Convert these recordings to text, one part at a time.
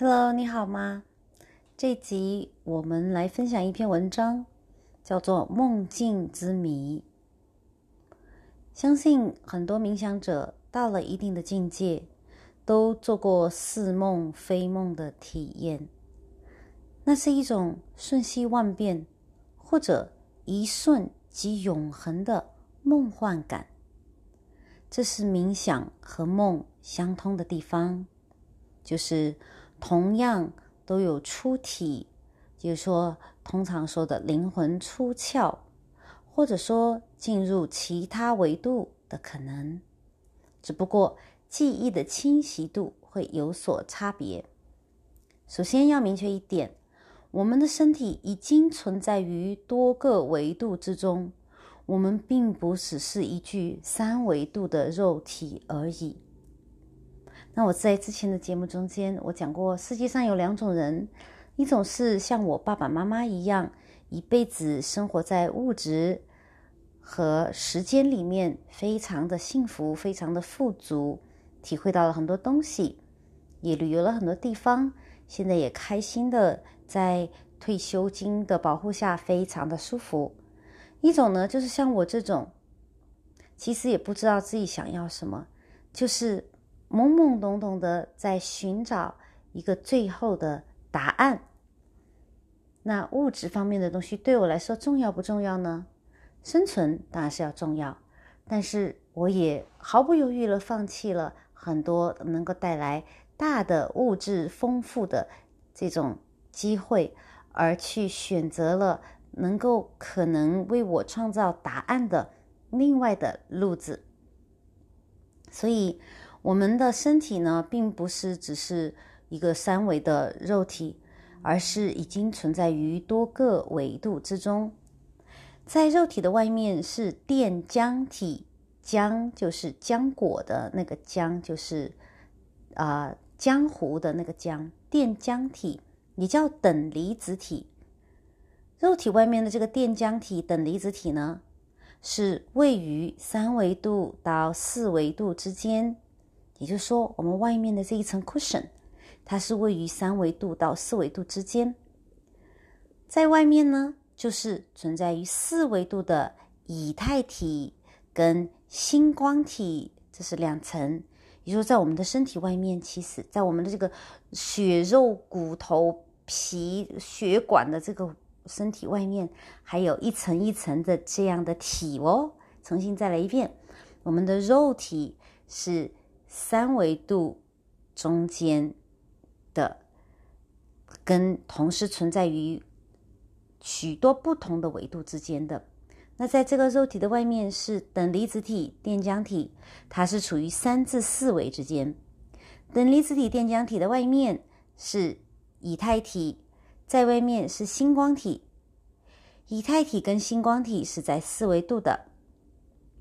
Hello，你好吗？这集我们来分享一篇文章，叫做《梦境之谜》。相信很多冥想者到了一定的境界，都做过似梦非梦的体验。那是一种瞬息万变，或者一瞬即永恒的梦幻感。这是冥想和梦相通的地方，就是同样都有出体，就是说通常说的灵魂出窍，或者说进入其他维度的可能，只不过记忆的清晰度会有所差别。首先要明确一点，我们的身体已经存在于多个维度之中。我们并不只是一具三维度的肉体而已。那我在之前的节目中间，我讲过，世界上有两种人，一种是像我爸爸妈妈一样，一辈子生活在物质和时间里面，非常的幸福，非常的富足，体会到了很多东西，也旅游了很多地方，现在也开心的在退休金的保护下，非常的舒服。一种呢，就是像我这种，其实也不知道自己想要什么，就是懵懵懂懂的在寻找一个最后的答案。那物质方面的东西对我来说重要不重要呢？生存当然是要重要，但是我也毫不犹豫的放弃了很多能够带来大的物质丰富的这种机会，而去选择了。能够可能为我创造答案的另外的路子，所以我们的身体呢，并不是只是一个三维的肉体，而是已经存在于多个维度之中。在肉体的外面是电浆体，浆就是浆果的那个浆，就是啊浆糊的那个浆，电浆体也叫等离子体。肉体外面的这个电浆体等离子体呢，是位于三维度到四维度之间，也就是说，我们外面的这一层 cushion，它是位于三维度到四维度之间。在外面呢，就是存在于四维度的以太体跟星光体，这是两层。也就是说，在我们的身体外面，其实，在我们的这个血肉骨头皮血管的这个。身体外面还有一层一层的这样的体哦。重新再来一遍，我们的肉体是三维度中间的，跟同时存在于许多不同的维度之间的。那在这个肉体的外面是等离子体、电浆体，它是处于三至四维之间。等离子体、电浆体的外面是以太体。在外面是星光体，以太体跟星光体是在四维度的。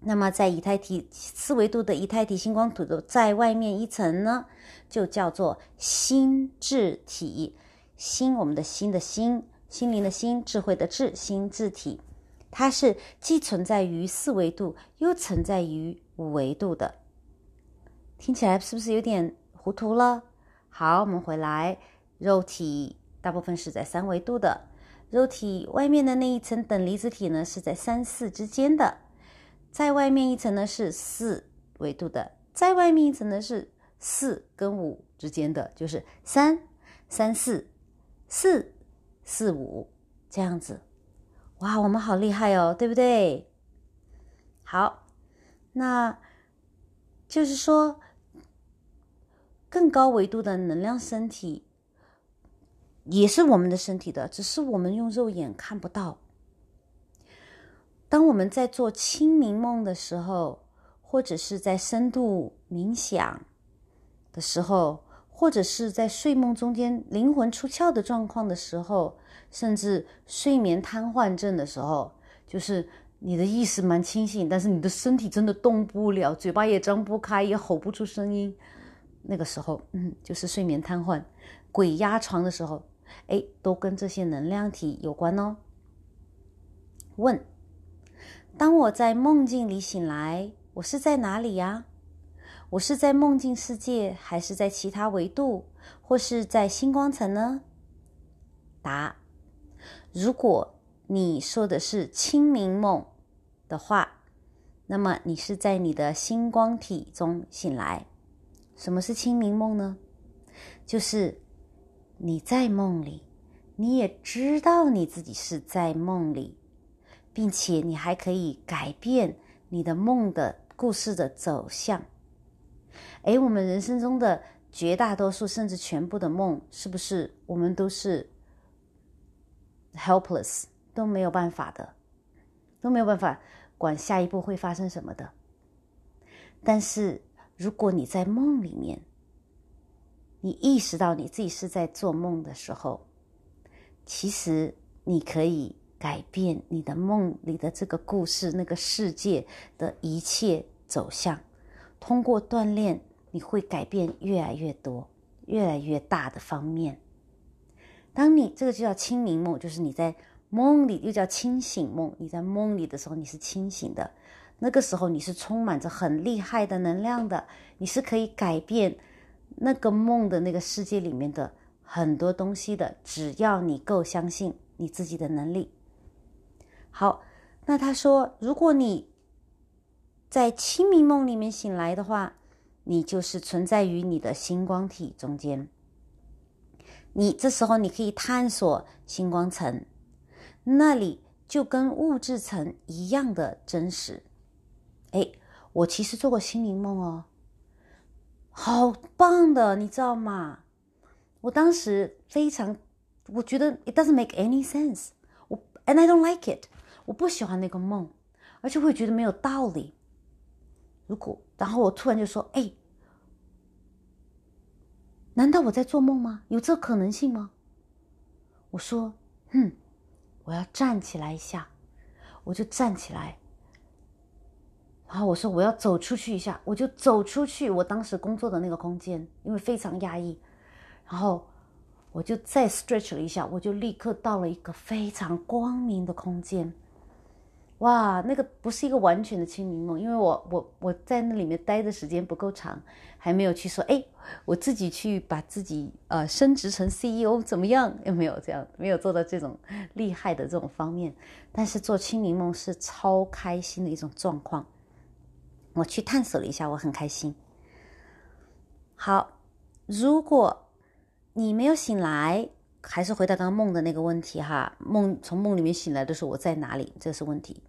那么在以太体四维度的以太体、星光图的在外面一层呢，就叫做心智体。心，我们的心的心，心灵的心，智慧的智，心智体，它是既存在于四维度，又存在于五维度的。听起来是不是有点糊涂了？好，我们回来，肉体。大部分是在三维度的肉体外面的那一层等离子体呢，是在三四之间的；在外面一层呢是四维度的，在外面一层呢是四跟五之间的，就是三三四四四五这样子。哇，我们好厉害哦，对不对？好，那就是说更高维度的能量身体。也是我们的身体的，只是我们用肉眼看不到。当我们在做清明梦的时候，或者是在深度冥想的时候，或者是在睡梦中间灵魂出窍的状况的时候，甚至睡眠瘫痪症的时候，就是你的意识蛮清醒，但是你的身体真的动不了，嘴巴也张不开，也吼不出声音。那个时候，嗯，就是睡眠瘫痪、鬼压床的时候。哎，都跟这些能量体有关哦。问：当我在梦境里醒来，我是在哪里呀？我是在梦境世界，还是在其他维度，或是在星光层呢？答：如果你说的是清明梦的话，那么你是在你的星光体中醒来。什么是清明梦呢？就是你在梦里，你也知道你自己是在梦里，并且你还可以改变你的梦的故事的走向。诶，我们人生中的绝大多数，甚至全部的梦，是不是我们都是 helpless，都没有办法的，都没有办法管下一步会发生什么的？但是如果你在梦里面，你意识到你自己是在做梦的时候，其实你可以改变你的梦里的这个故事、那个世界的一切走向。通过锻炼，你会改变越来越多、越来越大的方面。当你这个就叫清明梦，就是你在梦里，又叫清醒梦。你在梦里的时候，你是清醒的，那个时候你是充满着很厉害的能量的，你是可以改变那个梦的那个世界里面的很多东西的。只要你够相信你自己的能力。好，那他说，如果你在清明梦里面醒来的话，你就是存在于你的星光体中间。你这时候你可以探索星光层，那里就跟物质层一样的真实。哎，我其实做过心灵梦哦，好棒的，你知道吗？我当时非常，我觉得 it doesn't make any sense，我 and I don't like it，我不喜欢那个梦，而且会觉得没有道理。如果，然后我突然就说：“哎，难道我在做梦吗？有这可能性吗？”我说：“哼，我要站起来一下。”我就站起来，然后我说：“我要走出去一下。”我就走出去。我当时工作的那个空间，因为非常压抑，然后我就再 stretch 了一下，我就立刻到了一个非常光明的空间。哇，那个不是一个完全的清明梦，因为我我我在那里面待的时间不够长，还没有去说，哎，我自己去把自己呃升职成 CEO 怎么样？有 没有这样？没有做到这种厉害的这种方面，但是做清明梦是超开心的一种状况。我去探索了一下，我很开心。好，如果你没有醒来。还是回答刚刚梦的那个问题哈，梦从梦里面醒来的时候我在哪里？这是问题。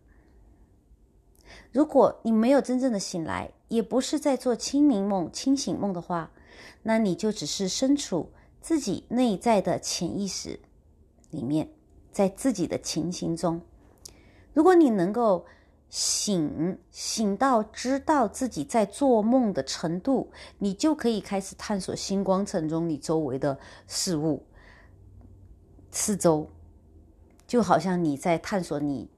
如果你没有真正的醒来，也不是在做清明梦、清醒梦的话，那你就只是身处自己内在的潜意识里面，在自己的情形中。如果你能够醒醒到知道自己在做梦的程度，你就可以开始探索星光层中你周围的事物。四周，就好像你在探索你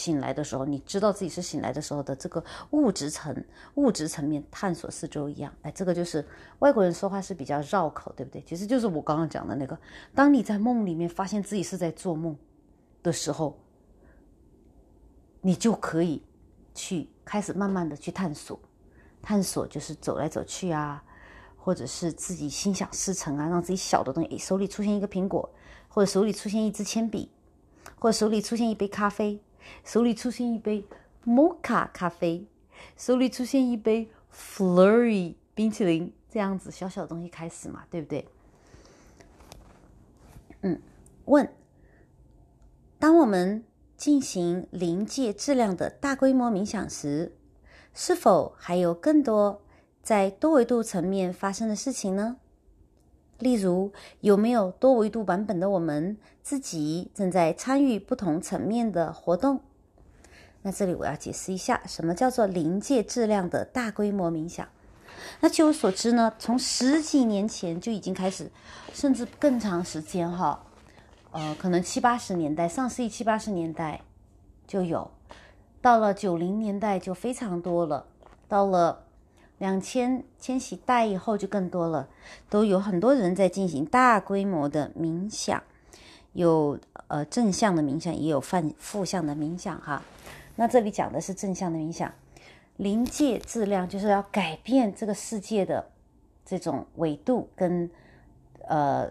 醒来的时候，你知道自己是醒来的时候的这个物质层、物质层面探索四周一样。哎，这个就是外国人说话是比较绕口，对不对？其实就是我刚刚讲的那个，当你在梦里面发现自己是在做梦的时候，你就可以去开始慢慢的去探索，探索就是走来走去啊，或者是自己心想事成啊，让自己小的东西，手里出现一个苹果。或者手里出现一支铅笔，或者手里出现一杯咖啡，手里出现一杯摩卡咖啡，手里出现一杯 Flurry 冰淇淋，这样子小小的东西开始嘛，对不对？嗯，问：当我们进行临界质量的大规模冥想时，是否还有更多在多维度层面发生的事情呢？例如，有没有多维度版本的我们自己正在参与不同层面的活动？那这里我要解释一下，什么叫做临界质量的大规模冥想？那据我所知呢，从十几年前就已经开始，甚至更长时间哈，呃，可能七八十年代，上世纪七八十年代就有，到了九零年代就非常多了，到了。两千千禧代以后就更多了，都有很多人在进行大规模的冥想，有呃正向的冥想，也有反负向的冥想哈。那这里讲的是正向的冥想，临界质量，就是要改变这个世界的这种纬度跟呃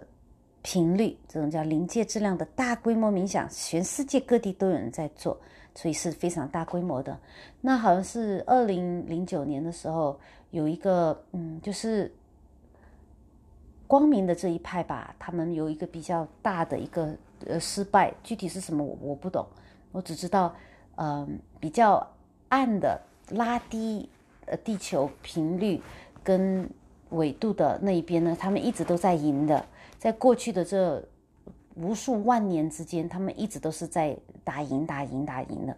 频率，这种叫临界质量的大规模冥想，全世界各地都有人在做，所以是非常大规模的。那好像是二零零九年的时候，有一个嗯，就是光明的这一派吧，他们有一个比较大的一个呃失败，具体是什么我我不懂，我只知道嗯比较暗的。拉低呃地球频率跟纬度的那一边呢，他们一直都在赢的，在过去的这无数万年之间，他们一直都是在打赢、打赢、打赢的。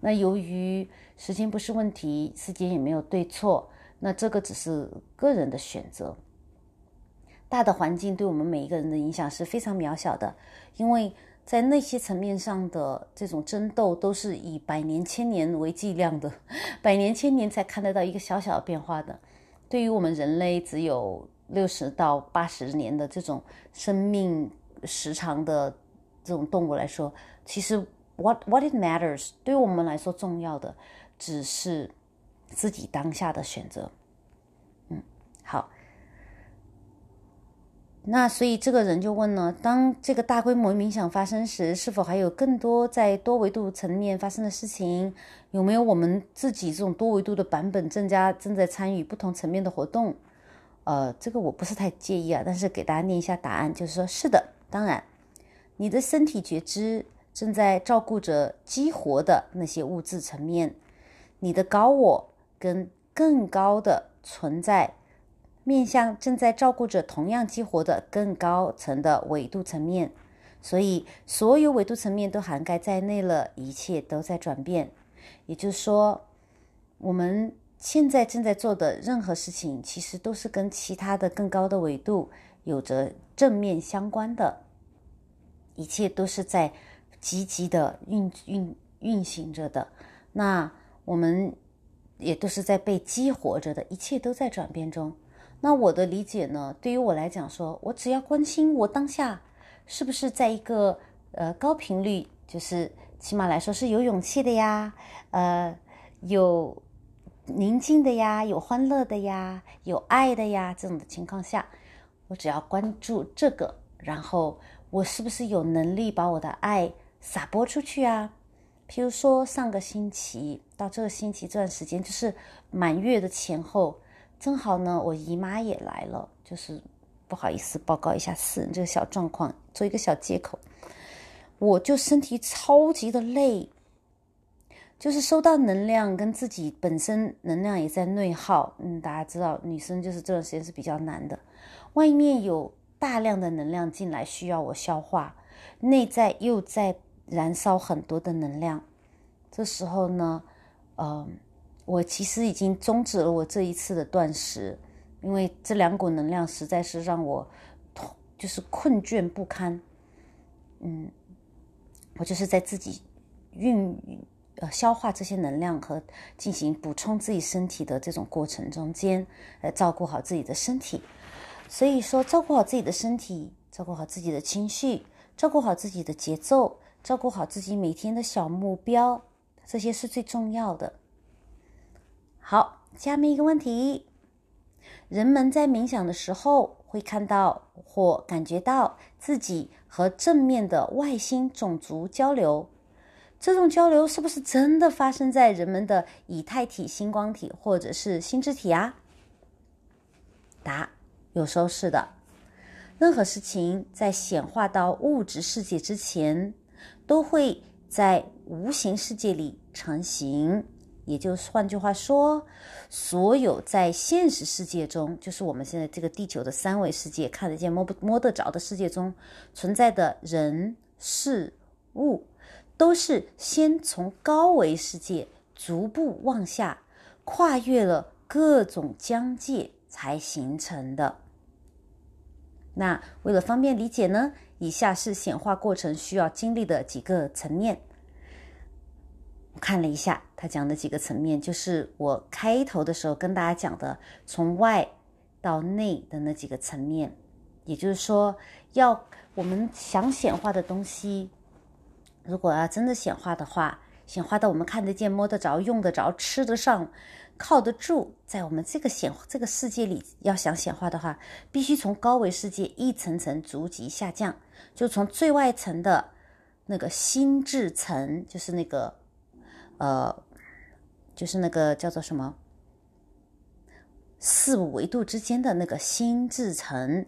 那由于时间不是问题，时间也没有对错，那这个只是个人的选择。大的环境对我们每一个人的影响是非常渺小的，因为。在那些层面上的这种争斗，都是以百年、千年为计量的，百年、千年才看得到一个小小的变化的。对于我们人类只有六十到八十年的这种生命时长的这种动物来说，其实 what what it matters 对于我们来说重要的只是自己当下的选择。嗯，好。那所以这个人就问了：当这个大规模冥想发生时，是否还有更多在多维度层面发生的事情？有没有我们自己这种多维度的版本正加正在参与不同层面的活动？呃，这个我不是太介意啊，但是给大家念一下答案，就是说是的，当然，你的身体觉知正在照顾着激活的那些物质层面，你的高我跟更高的存在。面向正在照顾着同样激活的更高层的纬度层面，所以所有纬度层面都涵盖在内了，一切都在转变。也就是说，我们现在正在做的任何事情，其实都是跟其他的更高的纬度有着正面相关的，一切都是在积极的运运运行着的。那我们也都是在被激活着的，一切都在转变中。那我的理解呢？对于我来讲，说我只要关心我当下是不是在一个呃高频率，就是起码来说是有勇气的呀，呃有宁静的呀，有欢乐的呀，有爱的呀，这种的情况下，我只要关注这个，然后我是不是有能力把我的爱撒播出去啊？譬如说上个星期到这个星期这段时间，就是满月的前后。正好呢，我姨妈也来了，就是不好意思报告一下私人这个小状况，做一个小借口。我就身体超级的累，就是收到能量跟自己本身能量也在内耗。嗯，大家知道女生就是这段时间是比较难的，外面有大量的能量进来需要我消化，内在又在燃烧很多的能量。这时候呢，嗯。我其实已经终止了我这一次的断食，因为这两股能量实在是让我就是困倦不堪。嗯，我就是在自己运呃消化这些能量和进行补充自己身体的这种过程中间，呃，照顾好自己的身体。所以说，照顾好自己的身体，照顾好自己的情绪，照顾好自己的节奏，照顾好自己每天的小目标，这些是最重要的。好，下面一个问题：人们在冥想的时候会看到或感觉到自己和正面的外星种族交流，这种交流是不是真的发生在人们的以太体、星光体或者是心智体啊？答：有时候是的。任何事情在显化到物质世界之前，都会在无形世界里成型。也就是换句话说，所有在现实世界中，就是我们现在这个地球的三维世界，看得见摸不摸得着的世界中存在的人事物，都是先从高维世界逐步往下跨越了各种疆界才形成的。那为了方便理解呢，以下是显化过程需要经历的几个层面。我看了一下他讲的几个层面，就是我开头的时候跟大家讲的，从外到内的那几个层面。也就是说，要我们想显化的东西，如果要真的显化的话，显化到我们看得见、摸得着、用得着、吃得上、靠得住，在我们这个显这个世界里，要想显化的话，必须从高维世界一层层逐级下降，就从最外层的那个心智层，就是那个呃，就是那个叫做什么四五维度之间的那个心智层，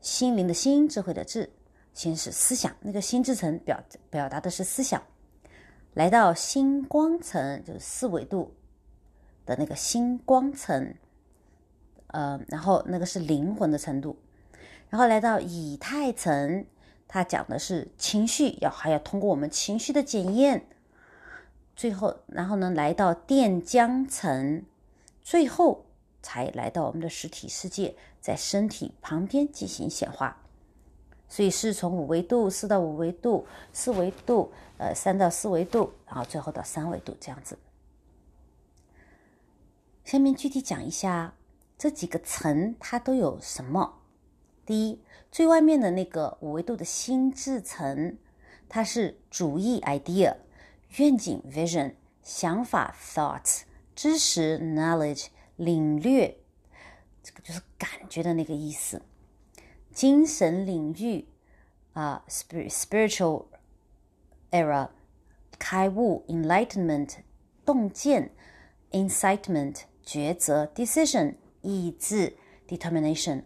心灵的心，智慧的智。先是思想，那个心智层表表达的是思想，来到星光层，就是四维度的那个星光层，呃，然后那个是灵魂的程度，然后来到以太层，它讲的是情绪，要还要通过我们情绪的检验，最后，然后呢，来到电浆层，最后才来到我们的实体世界，在身体旁边进行显化。所以是从五维度、四到五维度、四维度，呃，三到四维度，然后最后到三维度这样子。下面具体讲一下这几个层它都有什么。第一，最外面的那个五维度的心智层，它是主意 （idea）、愿景 （vision）、想法 （thoughts）、知识 （knowledge）、领略，这个就是感觉的那个意思。精神领域啊，spirit spiritual era，开悟，enlightenment，洞见，incitement，抉择，decision，意志，determination，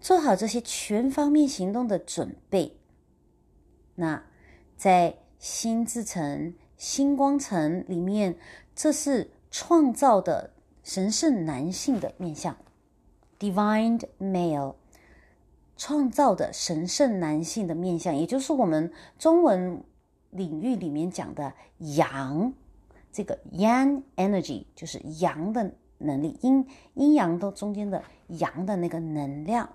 做好这些全方面行动的准备。那在心智层、星光层里面，这是创造的神圣男性的面相，divine male。创造的神圣男性的面相，也就是我们中文领域里面讲的阳，这个 yan energy 就是阳的能力，阴阴阳的中间的阳的那个能量，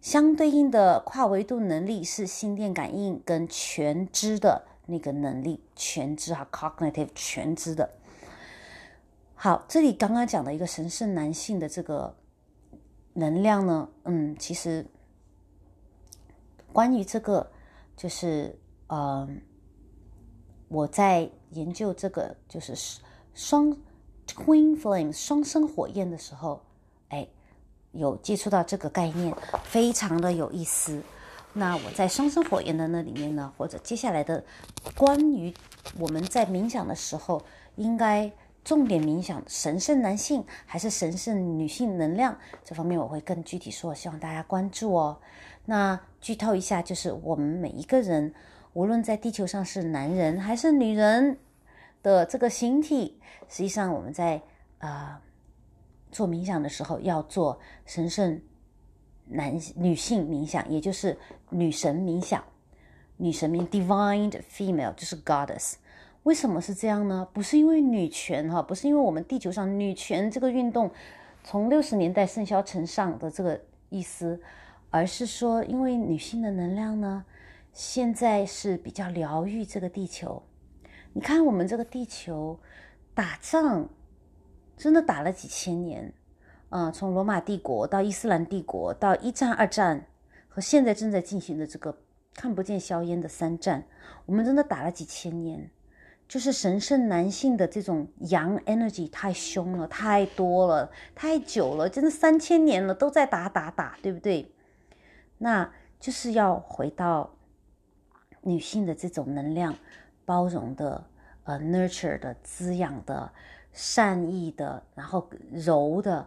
相对应的跨维度能力是心电感应跟全知的那个能力，全知哈 cognitive 全知的。好，这里刚刚讲的一个神圣男性的这个。能量呢？嗯，其实关于这个，就是呃，我在研究这个就是双 twin flame 双生火焰的时候，哎，有接触到这个概念，非常的有意思。那我在双生火焰的那里面呢，或者接下来的关于我们在冥想的时候，应该。重点冥想神圣男性还是神圣女性能量这方面我会更具体说，希望大家关注哦。那剧透一下，就是我们每一个人，无论在地球上是男人还是女人的这个形体，实际上我们在呃做冥想的时候要做神圣男女性冥想，也就是女神冥想，女神冥 divine female 就是 goddess。为什么是这样呢？不是因为女权哈，不是因为我们地球上女权这个运动从六十年代盛嚣尘上的这个意思，而是说，因为女性的能量呢，现在是比较疗愈这个地球。你看，我们这个地球打仗真的打了几千年，嗯，从罗马帝国到伊斯兰帝国，到一战、二战，和现在正在进行的这个看不见硝烟的三战，我们真的打了几千年。就是神圣男性的这种阳 energy 太凶了，太多了，太久了，真的三千年了，都在打打打，对不对？那就是要回到女性的这种能量，包容的，呃，nurture 的，滋养的，善意的，然后柔的，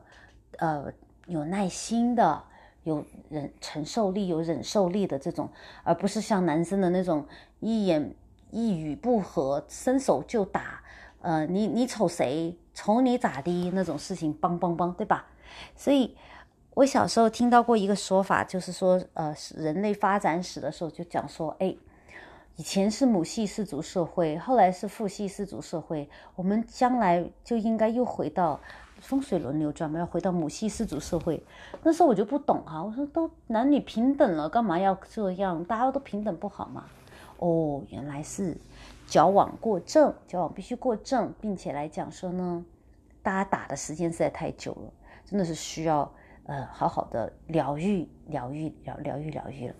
呃，有耐心的，有忍承受力，有忍受力的这种，而不是像男生的那种一眼。一语不合，伸手就打，呃，你你瞅谁，瞅你咋的那种事情，梆梆梆，对吧？所以，我小时候听到过一个说法，就是说，呃，人类发展史的时候就讲说，哎，以前是母系氏族社会，后来是父系氏族社会，我们将来就应该又回到风水轮流转嘛，要回到母系氏族社会。那时候我就不懂哈，我说都男女平等了，干嘛要这样？大家都平等不好吗？哦，原来是矫枉过正，矫枉必须过正，并且来讲说呢，大家打的时间实在太久了，真的是需要呃好好的疗愈、疗愈、疗疗愈、疗愈了。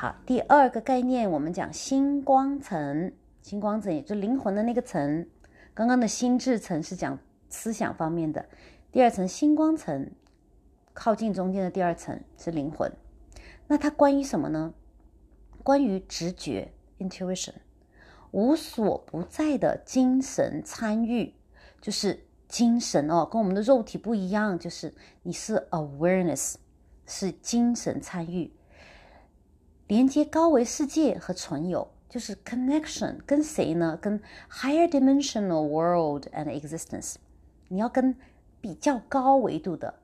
好，第二个概念，我们讲星光层星光层也就灵魂的那个层。刚刚的心智层是讲思想方面的，第二层星光层靠近中间的第二层是灵魂。那它关于什么呢？关于直觉 （intuition），无所不在的精神参与，就是精神哦，跟我们的肉体不一样，就是你是 awareness，是精神参与，连接高维世界和存有。就是 connection 跟谁呢？跟 higher dimensional world and existence。你要跟比较高维度的，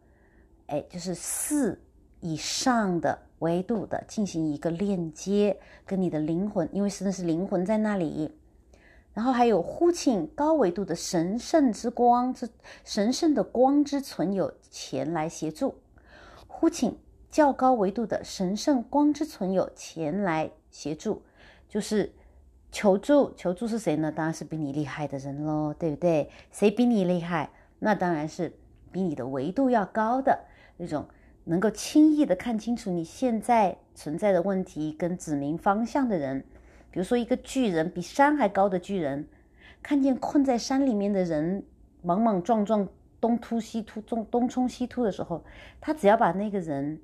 哎，就是四以上的维度的进行一个链接，跟你的灵魂，因为真的是灵魂在那里。然后还有呼请高维度的神圣之光之神圣的光之存有前来协助，呼请较高维度的神圣光之存有前来协助。就是求助，求助是谁呢？当然是比你厉害的人喽，对不对？谁比你厉害？那当然是比你的维度要高的那种，能够轻易的看清楚你现在存在的问题跟指明方向的人。比如说一个巨人，比山还高的巨人，看见困在山里面的人莽莽撞撞东突西突，东东冲西突的时候，他只要把那个人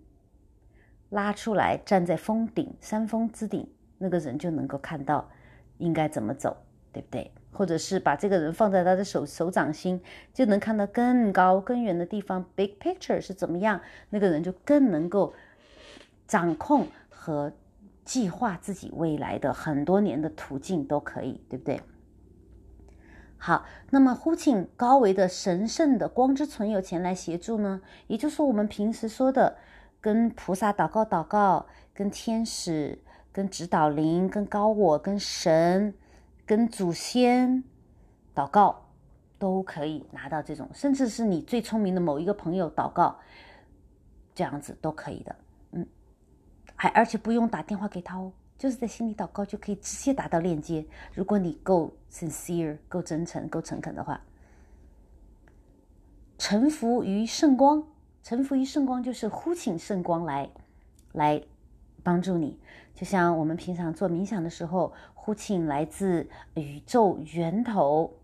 拉出来，站在峰顶，山峰之顶。那个人就能够看到应该怎么走，对不对？或者是把这个人放在他的手手掌心，就能看到更高更远的地方，big picture 是怎么样？那个人就更能够掌控和计划自己未来的很多年的途径都可以，对不对？好，那么呼请高维的神圣的光之存有前来协助呢？也就是我们平时说的，跟菩萨祷告祷告，跟天使。跟指导灵、跟高我、跟神、跟祖先祷告，都可以拿到这种，甚至是你最聪明的某一个朋友祷告，这样子都可以的。嗯，还而且不用打电话给他哦，就是在心里祷告就可以直接达到链接。如果你够 sincere、够真诚、够诚恳的话，臣服于圣光，臣服于圣光就是呼请圣光来，来。帮助你，就像我们平常做冥想的时候，呼请来自宇宙源头、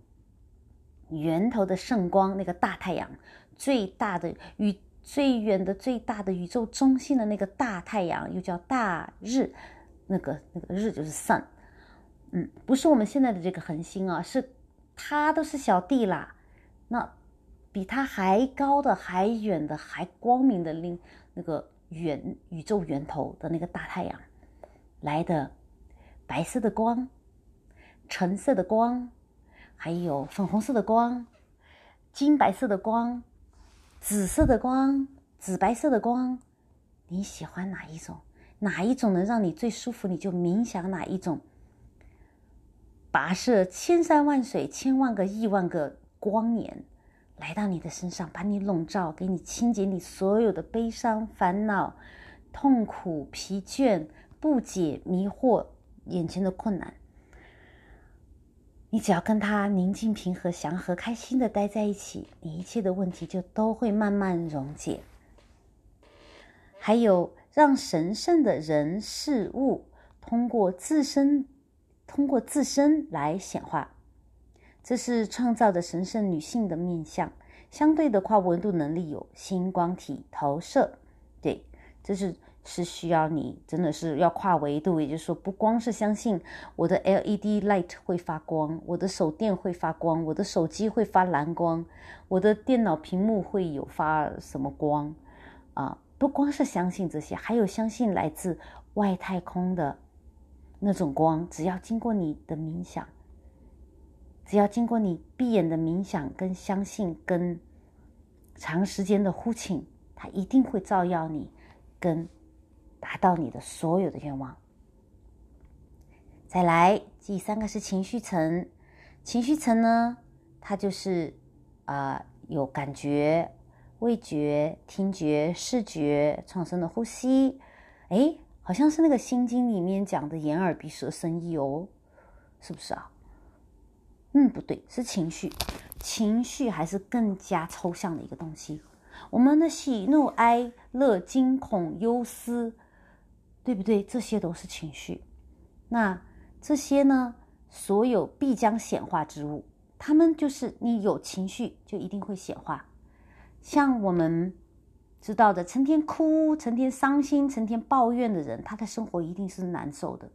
源头的圣光，那个大太阳，最大的宇最远的最大的宇宙中心的那个大太阳，又叫大日，那个那个日就是 sun，嗯，不是我们现在的这个恒星啊，是它都是小弟啦，那比它还高的、还远的、还光明的另那个。源宇宙源头的那个大太阳来的白色的光、橙色的光，还有粉红色的光、金白色的光、紫色的光、紫白色的光，你喜欢哪一种？哪一种能让你最舒服，你就冥想哪一种。跋涉千山万水、千万个亿万个光年。来到你的身上，把你笼罩，给你清洁你所有的悲伤、烦恼、痛苦、疲倦、不解、迷惑、眼前的困难。你只要跟他宁静、平和、祥和、开心的待在一起，你一切的问题就都会慢慢溶解。还有，让神圣的人事物通过自身，通过自身来显化。这是创造的神圣女性的面相，相对的跨维度能力有星光体投射，对，这是是需要你真的是要跨维度，也就是说，不光是相信我的 LED light 会发光，我的手电会发光，我的手机会发蓝光，我的电脑屏幕会有发什么光啊？不光是相信这些，还有相信来自外太空的那种光，只要经过你的冥想。只要经过你闭眼的冥想、跟相信、跟长时间的呼请，它一定会照耀你，跟达到你的所有的愿望。再来，第三个是情绪层。情绪层呢，它就是啊，有感觉、味觉、听觉、视觉、创生的呼吸。哎，好像是那个《心经》里面讲的眼耳鼻舌身意哦，是不是啊？嗯，不对，是情绪，情绪还是更加抽象的一个东西。我们的喜怒哀乐、惊恐忧思，对不对？这些都是情绪。那这些呢，所有必将显化之物。他们就是你有情绪就一定会显化。像我们知道的，成天哭、成天伤心、成天抱怨的人，他的生活一定是难受的，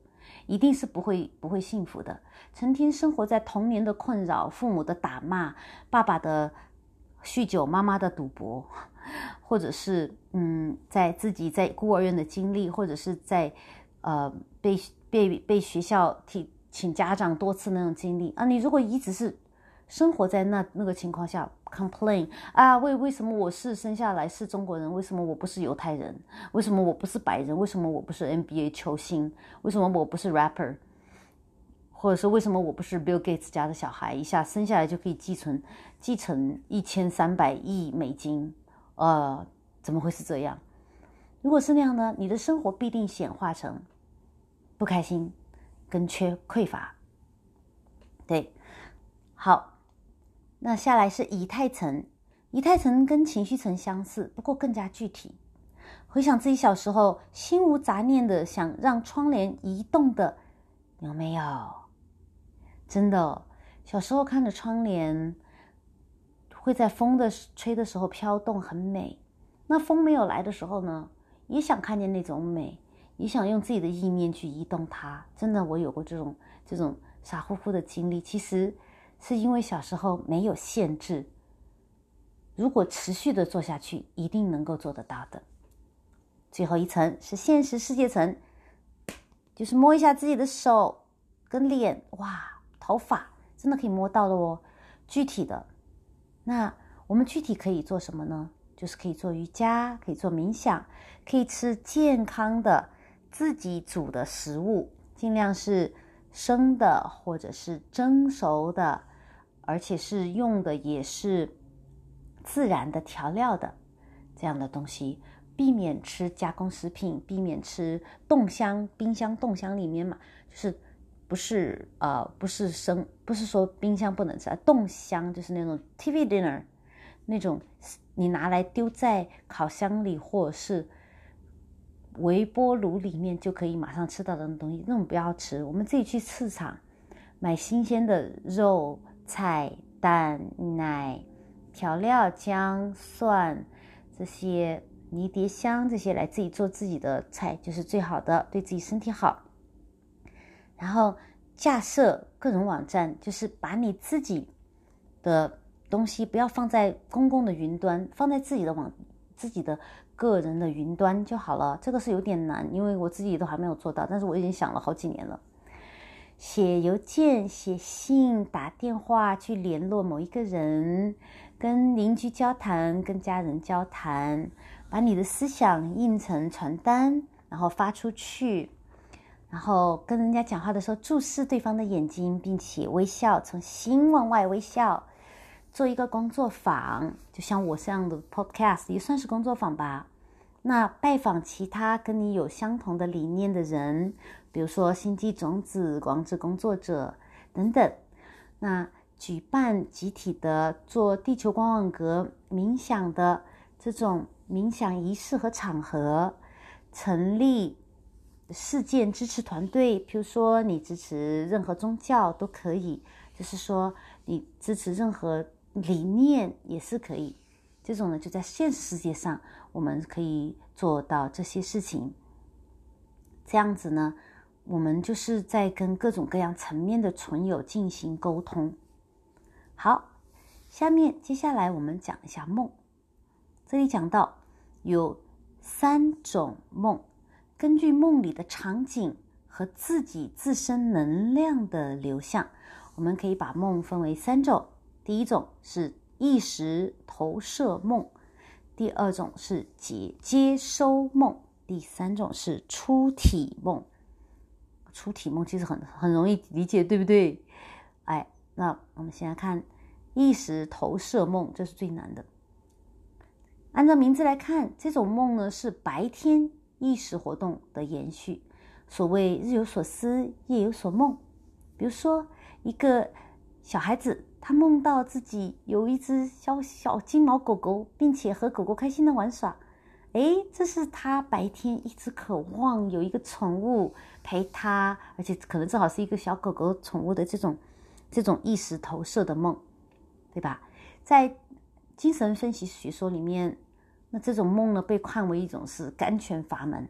一定是不会不会幸福的。成天生活在童年的困扰、父母的打骂、爸爸的酗酒、妈妈的赌博，或者是嗯，在自己在孤儿院的经历，或者是在呃被被被学校请请家长多次那种经历啊，你如果一直是。生活在那那个情况下，complain 啊，为为什么我是生下来是中国人？为什么我不是犹太人？为什么我不是白人？为什么我不是 NBA 球星？为什么我不是 rapper？或者说为什么我不是 Bill Gates 家的小孩？一下生下来就可以继承继承一千三百亿美金？呃，怎么会是这样？如果是那样呢？你的生活必定显化成不开心跟缺匮乏。对，好。那下来是以太层，以太层跟情绪层相似，不过更加具体。回想自己小时候，心无杂念的想让窗帘移动的，有没有？真的，小时候看着窗帘会在风的吹的时候飘动，很美。那风没有来的时候呢，也想看见那种美，也想用自己的意念去移动它。真的，我有过这种这种傻乎乎的经历。其实。是因为小时候没有限制，如果持续的做下去，一定能够做得到的。最后一层是现实世界层，就是摸一下自己的手跟脸，哇，头发真的可以摸到的哦，具体的。那我们具体可以做什么呢？就是可以做瑜伽，可以做冥想，可以吃健康的自己煮的食物，尽量是生的或者是蒸熟的。而且是用的也是自然的调料的这样的东西，避免吃加工食品，避免吃冻箱、冰箱、冻箱里面嘛，就是不是呃不是生，不是说冰箱不能吃，冻箱就是那种 TV dinner 那种，你拿来丢在烤箱里或者是微波炉里面就可以马上吃到的东西，那种不要吃。我们自己去市场买新鲜的肉。菜、蛋、奶、调料、姜、蒜这些迷迭香这些来自己做自己的菜就是最好的，对自己身体好。然后架设个人网站，就是把你自己的东西不要放在公共的云端，放在自己的网、自己的个人的云端就好了。这个是有点难，因为我自己都还没有做到，但是我已经想了好几年了。写邮件、写信、打电话去联络某一个人，跟邻居交谈、跟家人交谈，把你的思想印成传单，然后发出去，然后跟人家讲话的时候注视对方的眼睛，并且微笑，从心往外微笑。做一个工作坊，就像我这样的 Podcast 也算是工作坊吧。那拜访其他跟你有相同的理念的人。比如说星际种子、光之工作者等等，那举办集体的做地球光网格冥想的这种冥想仪式和场合，成立事件支持团队，比如说你支持任何宗教都可以，就是说你支持任何理念也是可以。这种呢，就在现实世界上我们可以做到这些事情，这样子呢。我们就是在跟各种各样层面的存有进行沟通。好，下面接下来我们讲一下梦。这里讲到有三种梦，根据梦里的场景和自己自身能量的流向，我们可以把梦分为三种。第一种是意识投射梦，第二种是接接收梦，第三种是出体梦。出题梦其实很很容易理解，对不对？哎，那我们先来看意识投射梦，这是最难的。按照名字来看，这种梦呢是白天意识活动的延续。所谓日有所思，夜有所梦。比如说，一个小孩子他梦到自己有一只小小金毛狗狗，并且和狗狗开心的玩耍。诶，这是他白天一直渴望有一个宠物陪他，而且可能正好是一个小狗狗宠物的这种这种意识投射的梦，对吧？在精神分析学说里面，那这种梦呢被看为一种是甘泉阀门，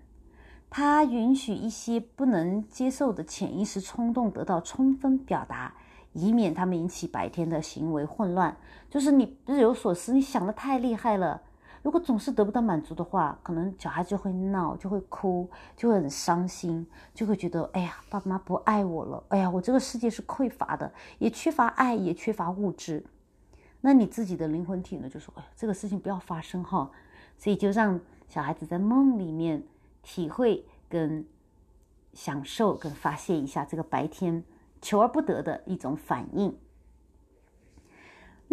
它允许一些不能接受的潜意识冲动得到充分表达。以免他们引起白天的行为混乱，就是你日有所思，你想的太厉害了。如果总是得不到满足的话，可能小孩就会闹，就会哭，就会很伤心，就会觉得哎呀，爸爸妈妈不爱我了。哎呀，我这个世界是匮乏的，也缺乏爱，也缺乏物质。那你自己的灵魂体呢，就说哎，这个事情不要发生哈。所以就让小孩子在梦里面体会跟享受跟发泄一下这个白天。求而不得的一种反应。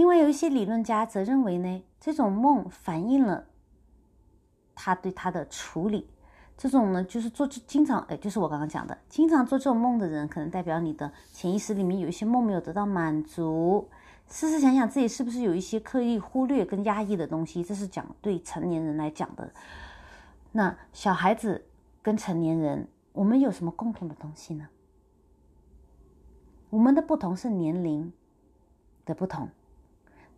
另外，有一些理论家则认为呢，这种梦反映了他对他的处理。这种呢，就是做经常，哎，就是我刚刚讲的，经常做这种梦的人，可能代表你的潜意识里面有一些梦没有得到满足。试试想想自己是不是有一些刻意忽略跟压抑的东西。这是讲对成年人来讲的。那小孩子跟成年人，我们有什么共同的东西呢？我们的不同是年龄的不同，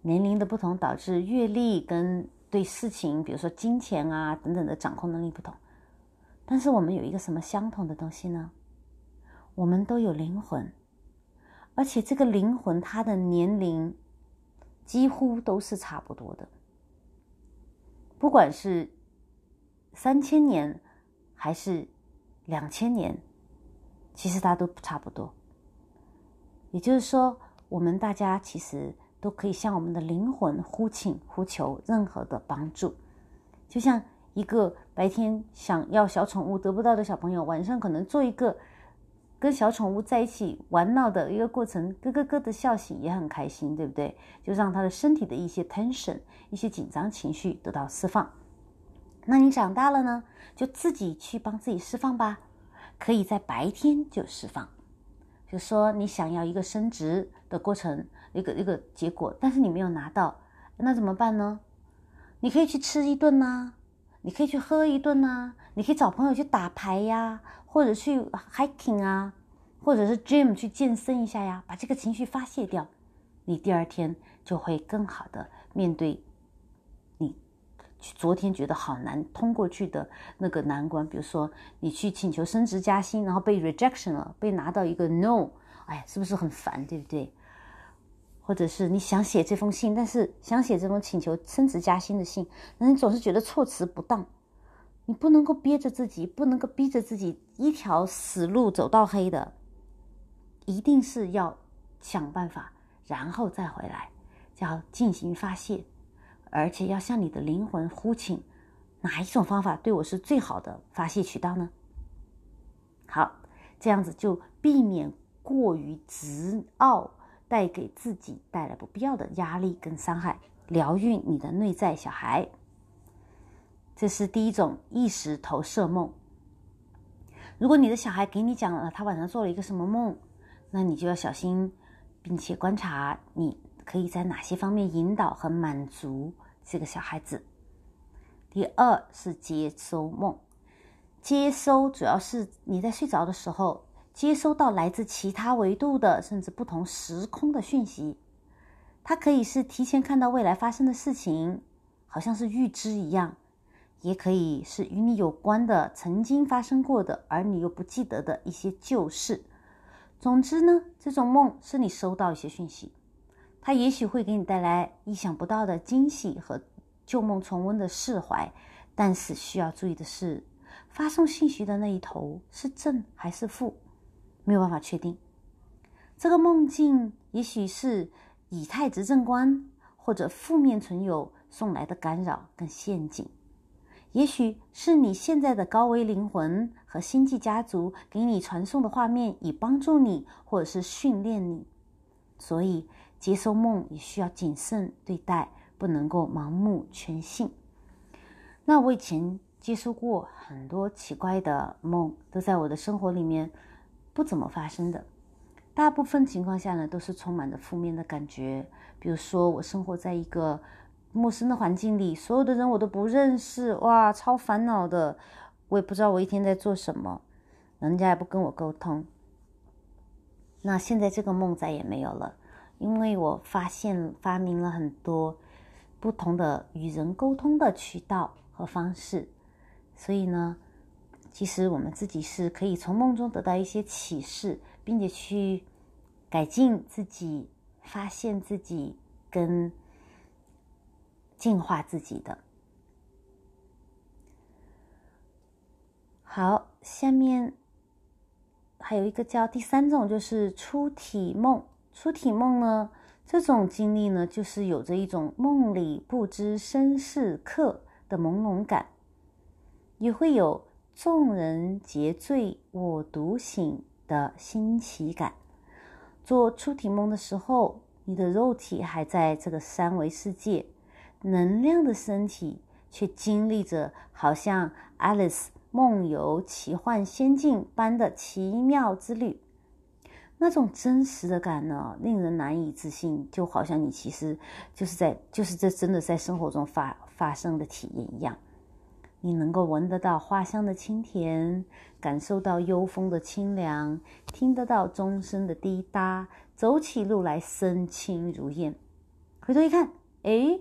年龄的不同导致阅历跟对事情，比如说金钱啊等等的掌控能力不同。但是我们有一个什么相同的东西呢？我们都有灵魂，而且这个灵魂它的年龄几乎都是差不多的，不管是三千年还是两千年，其实它都差不多。也就是说，我们大家其实都可以向我们的灵魂呼请、呼求任何的帮助。就像一个白天想要小宠物得不到的小朋友，晚上可能做一个跟小宠物在一起玩闹的一个过程，咯咯咯的笑醒也很开心，对不对？就让他的身体的一些 tension、一些紧张情绪得到释放。那你长大了呢，就自己去帮自己释放吧，可以在白天就释放。就说你想要一个升职的过程，一个一个结果，但是你没有拿到，那怎么办呢？你可以去吃一顿呐，你可以去喝一顿呐，你可以找朋友去打牌呀，或者去 hiking 啊，或者是 gym 去健身一下呀，把这个情绪发泄掉，你第二天就会更好的面对你。昨天觉得好难通过去的那个难关，比如说你去请求升职加薪，然后被 rejection 了，被拿到一个 no，哎，是不是很烦，对不对？或者是你想写这封信，但是想写这封请求升职加薪的信，那你总是觉得措辞不当，你不能够憋着自己，不能够逼着自己一条死路走到黑的，一定是要想办法，然后再回来，叫进行发泄。而且要向你的灵魂呼请，哪一种方法对我是最好的发泄渠道呢？好，这样子就避免过于执拗，带给自己带来不必要的压力跟伤害，疗愈你的内在小孩。这是第一种意识投射梦。如果你的小孩给你讲了他晚上做了一个什么梦，那你就要小心，并且观察你可以在哪些方面引导和满足。这个小孩子，第二是接收梦，接收主要是你在睡着的时候接收到来自其他维度的甚至不同时空的讯息，它可以是提前看到未来发生的事情，好像是预知一样，也可以是与你有关的曾经发生过的而你又不记得的一些旧事。总之呢，这种梦是你收到一些讯息。它也许会给你带来意想不到的惊喜和旧梦重温的释怀，但是需要注意的是，发送信息的那一头是正还是负，没有办法确定。这个梦境也许是以太执政官或者负面存有送来的干扰跟陷阱，也许是你现在的高维灵魂和星际家族给你传送的画面，以帮助你或者是训练你，所以。接收梦也需要谨慎对待，不能够盲目全信。那我以前接收过很多奇怪的梦，都在我的生活里面不怎么发生的。大部分情况下呢，都是充满着负面的感觉。比如说，我生活在一个陌生的环境里，所有的人我都不认识，哇，超烦恼的。我也不知道我一天在做什么，人家也不跟我沟通。那现在这个梦再也没有了，因为我发现发明了很多不同的与人沟通的渠道和方式，所以呢，其实我们自己是可以从梦中得到一些启示，并且去改进自己、发现自己跟进化自己的。好，下面。还有一个叫第三种，就是出体梦。出体梦呢，这种经历呢，就是有着一种梦里不知身是客的朦胧感，也会有众人皆醉我独醒的新奇感。做出体梦的时候，你的肉体还在这个三维世界，能量的身体却经历着好像 Alice。梦游奇幻仙境般的奇妙之旅，那种真实的感呢，令人难以置信，就好像你其实就是在，就是这真的在生活中发发生的体验一样。你能够闻得到花香的清甜，感受到幽风的清凉，听得到钟声的滴答，走起路来身轻如燕。回头一看，哎，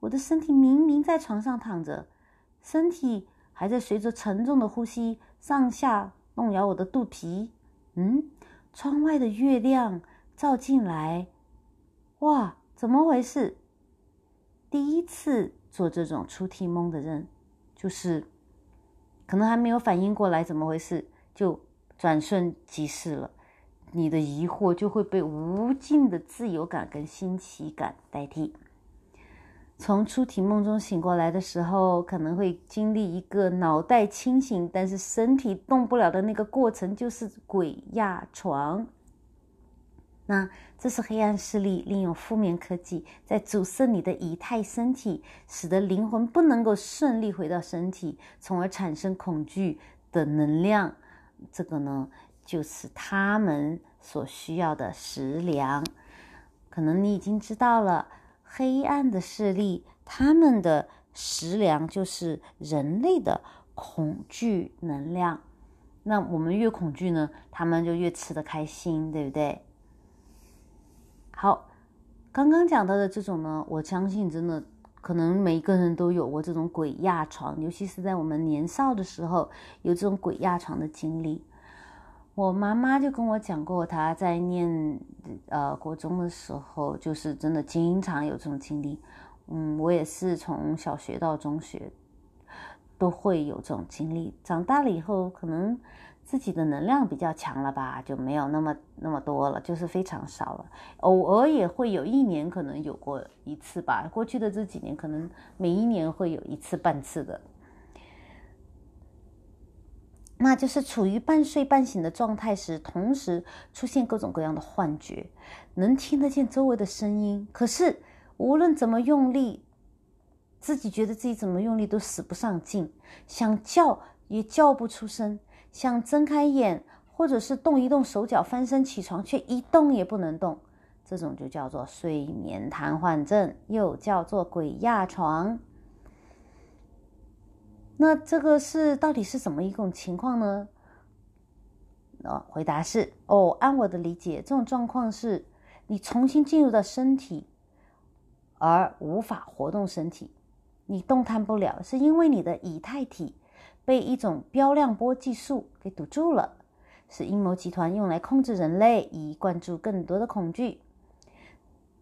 我的身体明明在床上躺着，身体。还在随着沉重的呼吸上下弄摇我的肚皮。嗯，窗外的月亮照进来，哇，怎么回事？第一次做这种出体梦的人，就是可能还没有反应过来怎么回事，就转瞬即逝了。你的疑惑就会被无尽的自由感跟新奇感代替。从初体梦中醒过来的时候，可能会经历一个脑袋清醒，但是身体动不了的那个过程，就是鬼压床。那这是黑暗势力利用负面科技在阻塞你的仪态身体，使得灵魂不能够顺利回到身体，从而产生恐惧的能量。这个呢，就是他们所需要的食粮。可能你已经知道了。黑暗的势力，他们的食粮就是人类的恐惧能量。那我们越恐惧呢，他们就越吃得开心，对不对？好，刚刚讲到的这种呢，我相信真的可能每一个人都有过这种鬼压床，尤其是在我们年少的时候有这种鬼压床的经历。我妈妈就跟我讲过，她在念呃国中的时候，就是真的经常有这种经历。嗯，我也是从小学到中学都会有这种经历。长大了以后，可能自己的能量比较强了吧，就没有那么那么多了，就是非常少了。偶尔也会有一年可能有过一次吧。过去的这几年，可能每一年会有一次半次的。那就是处于半睡半醒的状态时，同时出现各种各样的幻觉，能听得见周围的声音，可是无论怎么用力，自己觉得自己怎么用力都使不上劲，想叫也叫不出声，想睁开眼或者是动一动手脚翻身起床，却一动也不能动，这种就叫做睡眠瘫痪症，又叫做鬼压床。那这个是到底是怎么一种情况呢？哦，回答是哦，按我的理解，这种状况是你重新进入到身体，而无法活动身体，你动弹不了，是因为你的以太体被一种标量波技术给堵住了，是阴谋集团用来控制人类，以灌注更多的恐惧。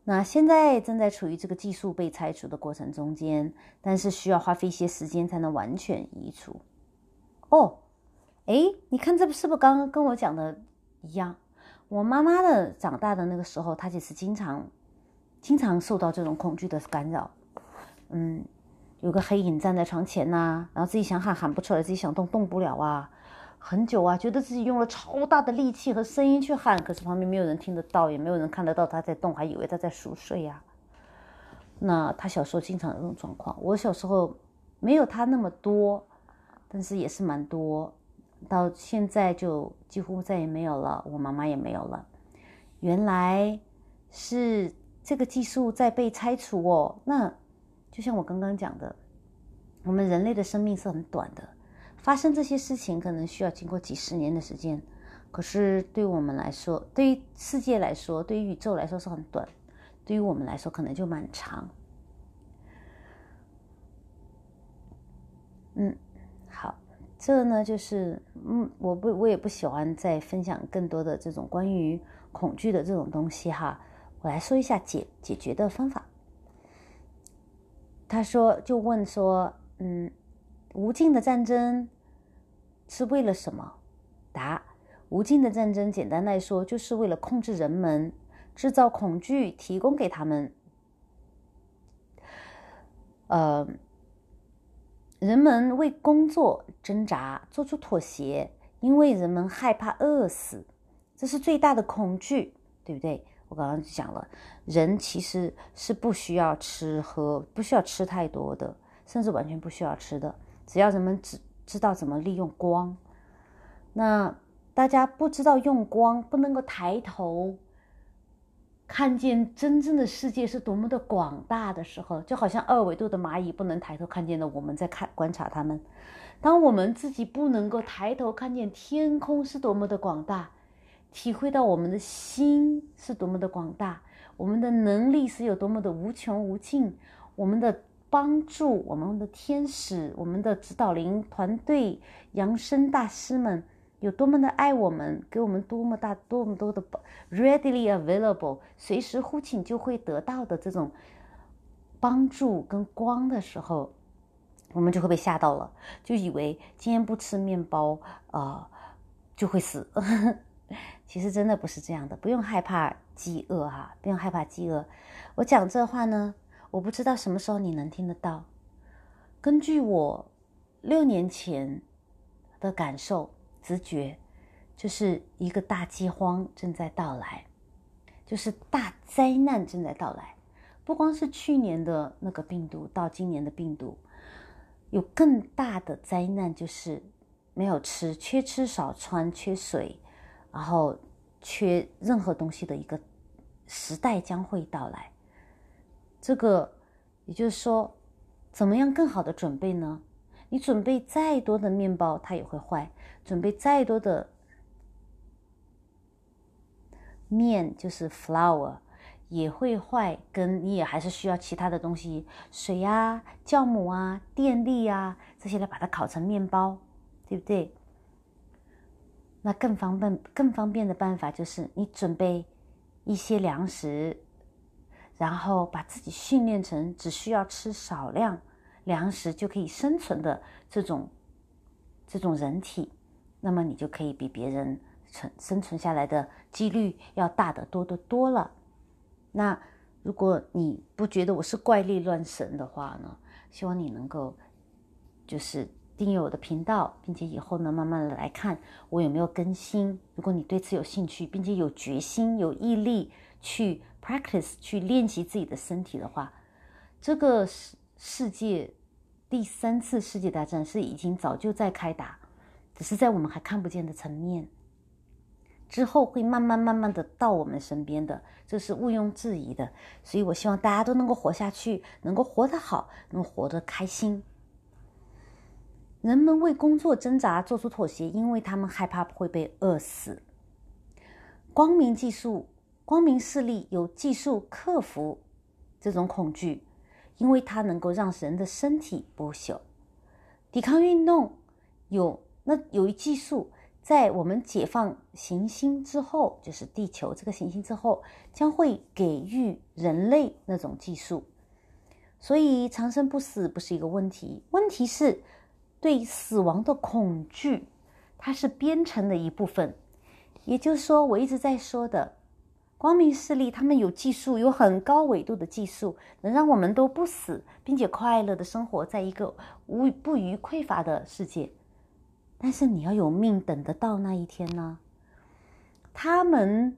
那现在正在处于这个技术被拆除的过程中间，但是需要花费一些时间才能完全移除。哦，哎，你看这是不是刚刚跟我讲的一样？我妈妈的长大的那个时候，她就是经常经常受到这种恐惧的干扰。嗯，有个黑影站在床前呐，然后自己想喊喊不出来，自己想动动不了啊。很久啊，觉得自己用了超大的力气和声音去喊，可是旁边没有人听得到，也没有人看得到他在动，还以为他在熟睡呀。那他小时候经常有这种状况，我小时候没有他那么多，但是也是蛮多。到现在就几乎再也没有了，我妈妈也没有了。原来是这个技术在被拆除哦。那就像我刚刚讲的，我们人类的生命是很短的，发生这些事情可能需要经过几十年的时间，可是对我们来说，对于世界来说，对于宇宙来说是很短，对于我们来说可能就蛮长。嗯，好，这呢就是嗯，我不我也不喜欢再分享更多的这种关于恐惧的这种东西哈，我来说一下解解决的方法。他说：“就问说，嗯，无尽的战争是为了什么？答：无尽的战争，简单来说，就是为了控制人们，制造恐惧，提供给他们。呃，人们为工作挣扎，做出妥协，因为人们害怕饿死，这是最大的恐惧，对不对？”我刚刚讲了，人其实是不需要吃喝，不需要吃太多的，甚至完全不需要吃的。只要人们知知道怎么利用光，那大家不知道用光，不能够抬头看见真正的世界是多么的广大的时候，就好像二维度的蚂蚁不能抬头看见的，我们在看观察他们。当我们自己不能够抬头看见天空是多么的广大。体会到我们的心是多么的广大，我们的能力是有多么的无穷无尽，我们的帮助，我们的天使，我们的指导灵团队、扬声大师们有多么的爱我们，给我们多么大、多么多的 readily available，随时呼请就会得到的这种帮助跟光的时候，我们就会被吓到了，就以为今天不吃面包啊就会死。其实真的不是这样的，不用害怕饥饿哈，不用害怕饥饿。我讲这话呢，我不知道什么时候你能听得到。根据我六年前的感受、直觉，就是一个大饥荒正在到来，就是大灾难正在到来。不光是去年的那个病毒，到今年的病毒，有更大的灾难，就是没有吃、缺吃少穿、缺水。然后，缺任何东西的一个时代将会到来。这个，也就是说，怎么样更好的准备呢？你准备再多的面包，它也会坏；准备再多的面，就是 flour，也会坏。跟你也还是需要其他的东西，水呀、酵母啊、电力啊这些来把它烤成面包，对不对？那更方便、更方便的办法就是你准备一些粮食，然后把自己训练成只需要吃少量粮食就可以生存的这种这种人体，那么你就可以比别人存生存下来的几率要大得多得多了。那如果你不觉得我是怪力乱神的话呢？希望你能够就是。订阅我的频道，并且以后呢，慢慢的来看我有没有更新。如果你对此有兴趣，并且有决心、有毅力去 practice 去练习自己的身体的话，这个世世界第三次世界大战是已经早就在开打，只是在我们还看不见的层面。之后会慢慢慢慢的到我们身边的，这是毋庸置疑的。所以我希望大家都能够活下去，能够活得好，能活得开心。人们为工作挣扎，做出妥协，因为他们害怕会被饿死。光明技术、光明势力有技术克服这种恐惧，因为它能够让人的身体不朽。抵抗运动有那有一技术，在我们解放行星之后，就是地球这个行星之后，将会给予人类那种技术。所以长生不死不是一个问题，问题是。对死亡的恐惧，它是编程的一部分。也就是说，我一直在说的，光明势力他们有技术，有很高纬度的技术，能让我们都不死，并且快乐的生活在一个无不虞匮乏的世界。但是你要有命等得到那一天呢？他们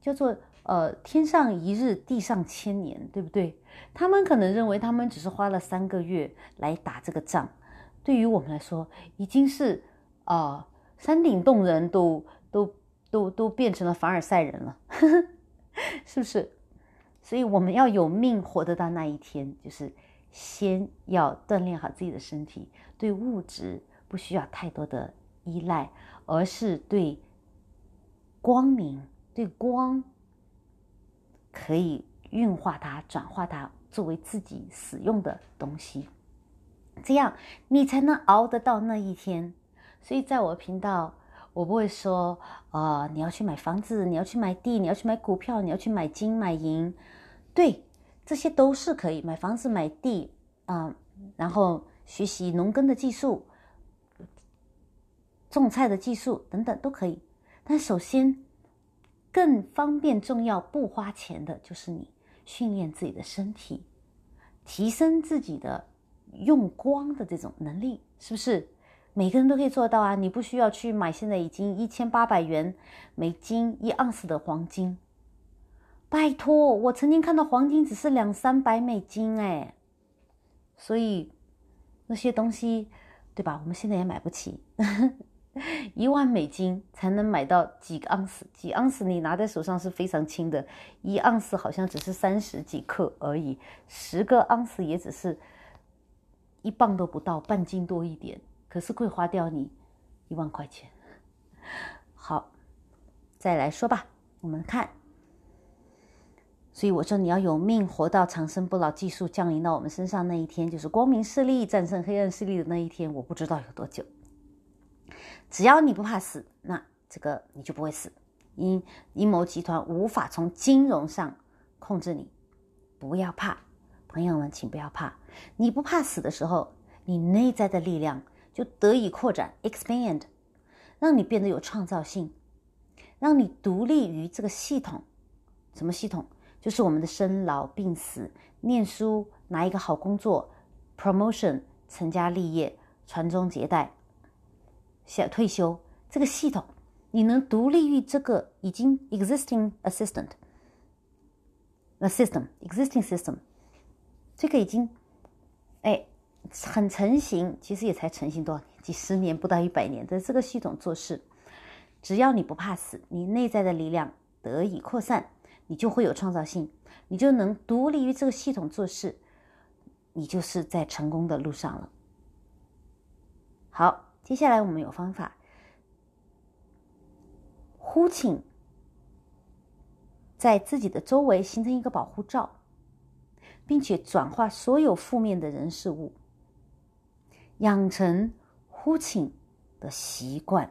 叫做呃天上一日，地上千年，对不对？他们可能认为他们只是花了三个月来打这个仗。对于我们来说，已经是啊，山顶洞人都都都都变成了凡尔赛人了，是不是？所以我们要有命活得到那一天，就是先要锻炼好自己的身体，对物质不需要太多的依赖，而是对光明、对光可以运化它、转化它，作为自己使用的东西，这样你才能熬得到那一天。所以在我频道。我不会说，呃，你要去买房子，你要去买地，你要去买股票，你要去买金买银，对，这些都是可以买房子买地啊，然后学习农耕的技术、种菜的技术等等都可以。但首先，更方便、重要、不花钱的就是你训练自己的身体，提升自己的用光的这种能力，是不是？每个人都可以做到啊！你不需要去买现在已经一千八百元美金一盎司的黄金。拜托，我曾经看到黄金只是两三百美金哎，所以那些东西，对吧？我们现在也买不起，一万美金才能买到几个盎司，几盎司你拿在手上是非常轻的，一盎司好像只是三十几克而已，十个盎司也只是一磅都不到，半斤多一点。可是会花掉你一万块钱。好，再来说吧。我们看，所以我说你要有命活到长生不老，技术降临到我们身上那一天，就是光明势力战胜黑暗势力的那一天。我不知道有多久。只要你不怕死，那这个你就不会死。阴阴谋集团无法从金融上控制你，不要怕，朋友们，请不要怕。你不怕死的时候，你内在的力量。就得以扩展，expand，让你变得有创造性，让你独立于这个系统。什么系统？就是我们的生老病死、念书、拿一个好工作、promotion、成家立业、传宗接代、想退休。这个系统，你能独立于这个已经 existing assistant，a system，existing system，这个已经，哎。很成型，其实也才成型多少年？几十年，不到一百年。在这个系统做事，只要你不怕死，你内在的力量得以扩散，你就会有创造性，你就能独立于这个系统做事，你就是在成功的路上了。好，接下来我们有方法，呼请在自己的周围形成一个保护罩，并且转化所有负面的人事物。养成呼请的习惯，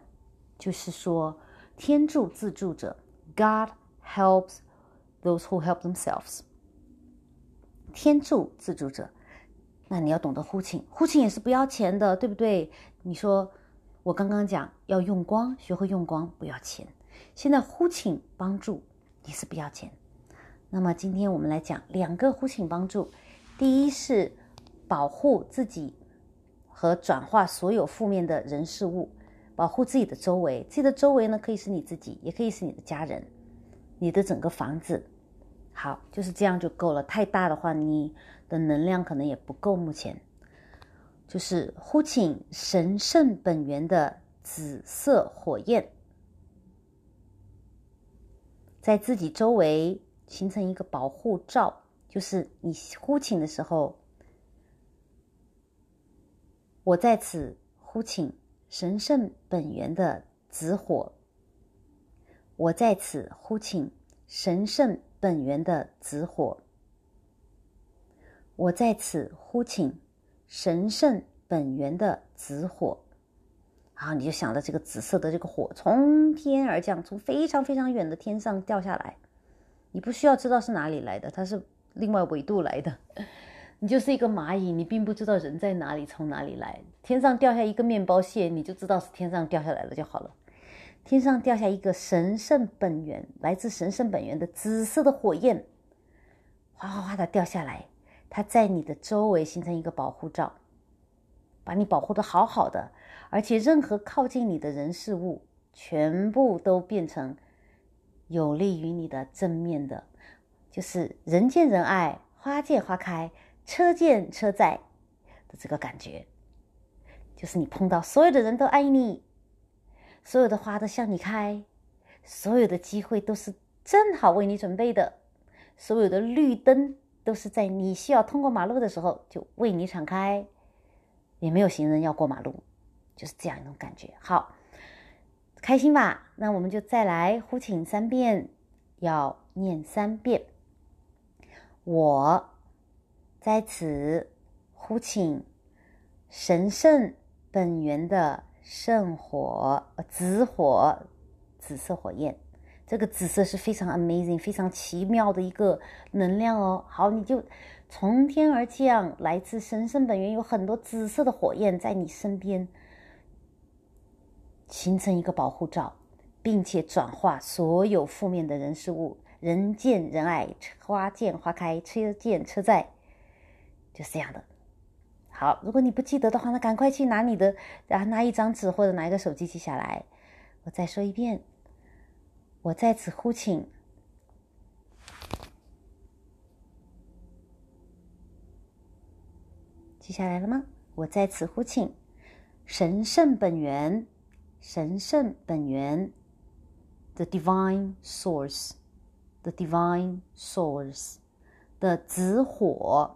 就是说，天助自助者，God helps those who help themselves。天助自助者，那你要懂得呼请，呼请也是不要钱的，对不对？你说我刚刚讲要用光，学会用光不要钱，现在呼请帮助也是不要钱。那么今天我们来讲两个呼请帮助，第一是保护自己。和转化所有负面的人事物，保护自己的周围。自己的周围呢，可以是你自己，也可以是你的家人，你的整个房子。好，就是这样就够了。太大的话，你的能量可能也不够。目前，就是呼请神圣本源的紫色火焰，在自己周围形成一个保护罩。就是你呼请的时候。我在此呼请神圣本源的紫火。我在此呼请神圣本源的紫火。我在此呼请神圣本源的紫火。好，你就想着这个紫色的这个火从天而降，从非常非常远的天上掉下来。你不需要知道是哪里来的，它是另外纬度来的。你就是一个蚂蚁，你并不知道人在哪里，从哪里来。天上掉下一个面包屑，你就知道是天上掉下来的就好了。天上掉下一个神圣本源，来自神圣本源的紫色的火焰，哗哗哗的掉下来，它在你的周围形成一个保护罩，把你保护的好好的，而且任何靠近你的人事物，全部都变成有利于你的正面的，就是人见人爱，花见花开。车见车载的这个感觉，就是你碰到所有的人都爱你，所有的花都向你开，所有的机会都是正好为你准备的，所有的绿灯都是在你需要通过马路的时候就为你敞开，也没有行人要过马路，就是这样一种感觉。好，开心吧？那我们就再来呼请三遍，要念三遍。我在此呼请神圣本源的圣火，紫火，紫色火焰。这个紫色是非常 amazing、非常奇妙的一个能量哦。好，你就从天而降，来自神圣本源，有很多紫色的火焰在你身边，形成一个保护罩，并且转化所有负面的人事物，人见人爱，花见花开，车见车载，就是这样的。好，如果你不记得的话，那赶快去拿你的，然后拿一张纸或者拿一个手机记下来。我再说一遍。我在此呼请，记下来了吗？我在此呼请神圣本源，神圣本源，the divine source，the divine source 的紫火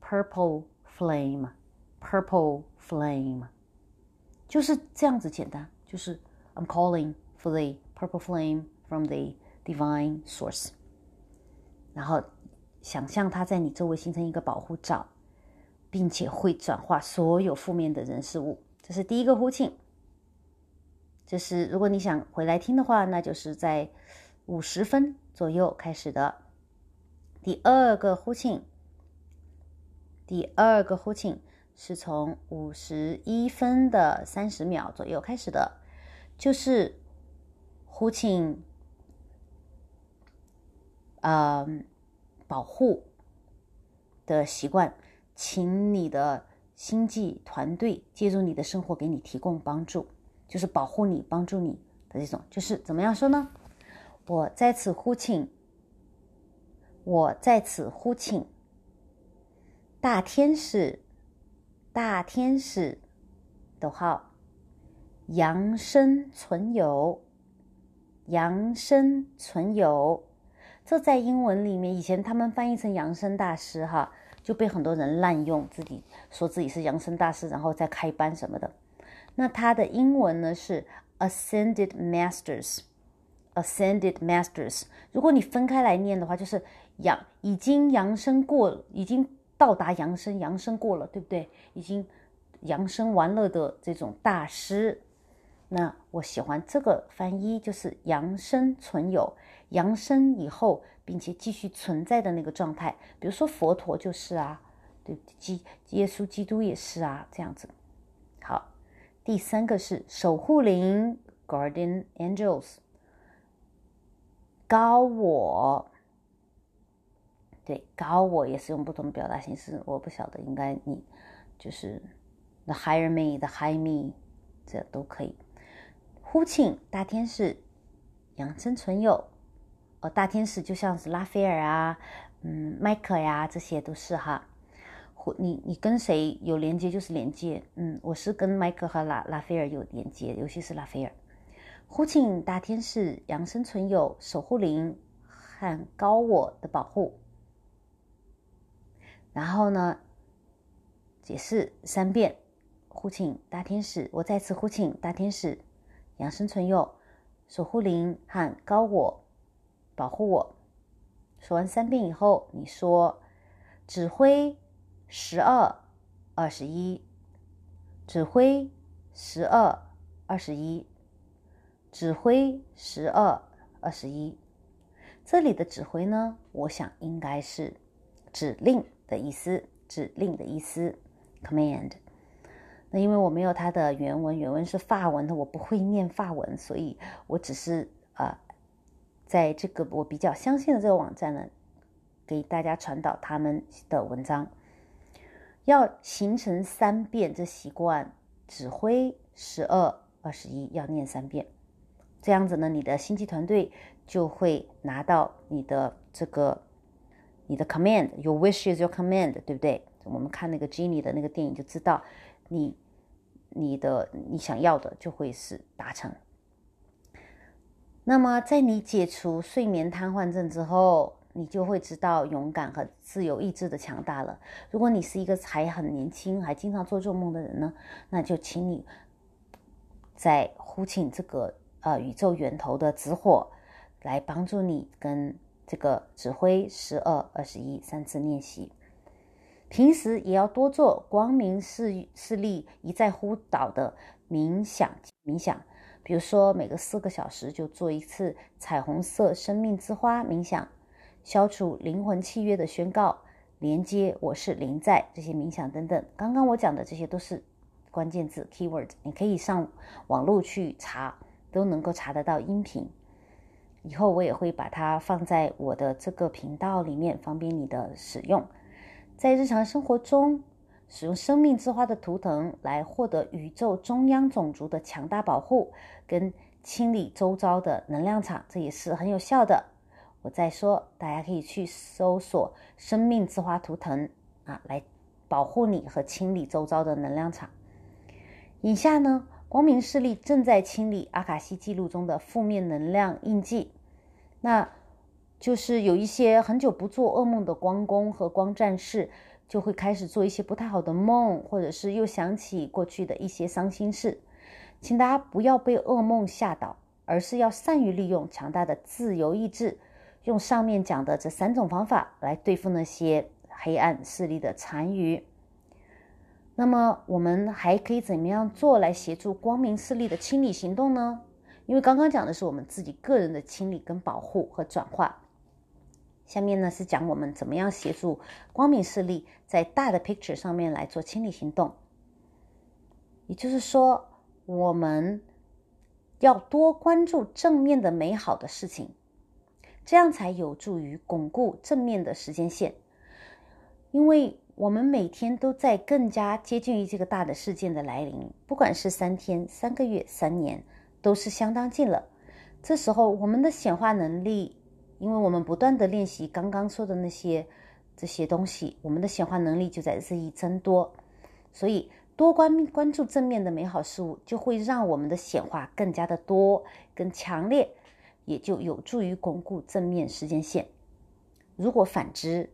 ，purple flame，purple flame，就是这样子简单，就是 I'm calling for the Purple flame from the divine source，然后想象它在你周围形成一个保护罩，并且会转化所有负面的人事物。这是第一个呼请。就是如果你想回来听的话，那就是在五十分左右开始的。第二个呼请，第二个呼请是从五十一分的三十秒左右开始的，就是。呼请，呃，保护的习惯，请你的星际团队介入你的生活，给你提供帮助，就是保护你、帮助你的这种，就是怎么样说呢？我在此呼请，我在此呼请大天使，大天使，逗号，扬生存有。扬生存有，这在英文里面，以前他们翻译成扬生大师，哈，就被很多人滥用，自己说自己是扬生大师，然后再开班什么的。那它的英文呢是 Ascended Masters，Ascended Masters。如果你分开来念的话，就是扬已经扬升过，已经到达扬升，扬升过了，对不对？已经扬升完了的这种大师。那我喜欢这个翻译，就是扬生存有，扬升以后，并且继续存在的那个状态。比如说佛陀就是啊，对，基耶稣基督也是啊，这样子。第三个是守护灵 （Guardian Angels），高我，对，高我也是用不同的表达形式，我不晓得，应该你就是 the higher me，the high me，这都可以。呼请大天使，养生存有，哦，大天使就像是拉斐尔啊，嗯，迈克呀，这些都是哈。你你跟谁有连接就是连接，嗯，我是跟迈克和拉拉斐尔有连接，尤其是拉斐尔。呼请大天使养生存有守护灵和高我的保护。然后呢，解释三遍，呼请大天使，我再次呼请大天使。养生存有，守护灵和高我保护我。说完三遍以后，你说指挥十二二十一，指挥十二二十一，指挥十二二十一。这里的指挥呢，我想应该是指令的意思，指令的意思，command。那因为我没有它的原文，原文是法文的，我不会念法文，所以我只是啊，在这个我比较相信的这个网站呢，给大家传导他们的文章。要形成三遍这习惯，指挥十二二十一要念三遍，这样子呢，你的星际团队就会拿到你的这个你的 command，your wish is your command，对不对？我们看那个 Jenny 的那个电影就知道你。你的你想要的就会是达成。那么，在你解除睡眠瘫痪症之后，你就会知道勇敢和自由意志的强大了。如果你是一个还很年轻、还经常做做梦的人呢，那就请你在呼请这个呃宇宙源头的紫火来帮助你跟这个指挥十二、二十一三次练习。平时也要多做光明视视力一再呼导的冥想冥想。比如说，每个四个小时就做一次彩虹色生命之花冥想，消除灵魂契约的宣告，连接我是灵在这些冥想等等。刚刚我讲的这些都是关键字 keyword，你可以上网络去查，都能够查得到音频。以后我也会把它放在我的这个频道里面，方便你的使用。在日常生活中。使用生命之花的图腾来获得宇宙中央种族的强大保护，跟清理周遭的能量场，这也是很有效的。我再说，大家可以去搜索生命之花图腾啊，来保护你和清理周遭的能量场。以下呢，光明势力正在清理阿卡西记录中的负面能量印记，那就是有一些很久不做噩梦的光宫和光战士。就会开始做一些不太好的梦，或者是又想起过去的一些伤心事。请大家不要被噩梦吓倒，而是要善于利用强大的自由意志，用上面讲的这三种方法来对付那些黑暗势力的残余。那么，我们还可以怎么样做来协助光明势力的清理行动呢？因为刚刚讲的是我们自己个人的清理、跟保护和转化。下面呢是讲我们怎么样协助光明势力在大的 picture 上面来做清理行动。也就是说，我们要多关注正面的美好的事情，这样才有助于巩固正面的时间线。因为我们每天都在更加接近于这个大的事件的来临，不管是三天、三个月、三年，都是相当近了。这时候，我们的显化能力。因为我们不断的练习刚刚说的那些这些东西，我们的显化能力就在日益增多。所以多关关注正面的美好事物，就会让我们的显化更加的多、更强烈，也就有助于巩固正面时间线。如果反之，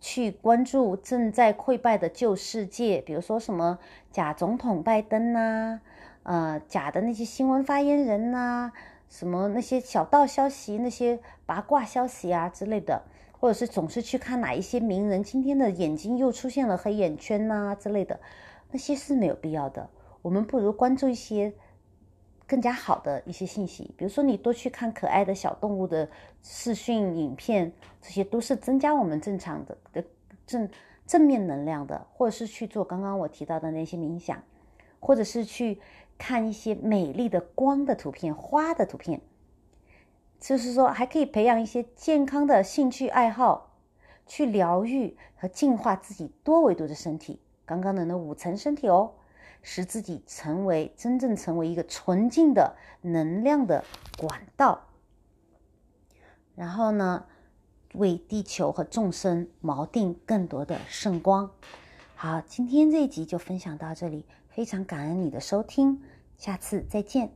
去关注正在溃败的旧世界，比如说什么假总统拜登呐，呃，假的那些新闻发言人呐。什么那些小道消息、那些八卦消息啊之类的，或者是总是去看哪一些名人今天的眼睛又出现了黑眼圈呐之类的，那些是没有必要的。我们不如关注一些更加好的一些信息，比如说你多去看可爱的小动物的视讯影片，这些都是增加我们正常的的正正面能量的，或者是去做刚刚我提到的那些冥想，或者是去。看一些美丽的光的图片、花的图片，就是说还可以培养一些健康的兴趣爱好，去疗愈和净化自己多维度的身体，刚刚的那五层身体哦，使自己成为真正成为一个纯净的能量的管道，然后呢，为地球和众生锚定更多的圣光。好，今天这一集就分享到这里。非常感恩你的收听，下次再见。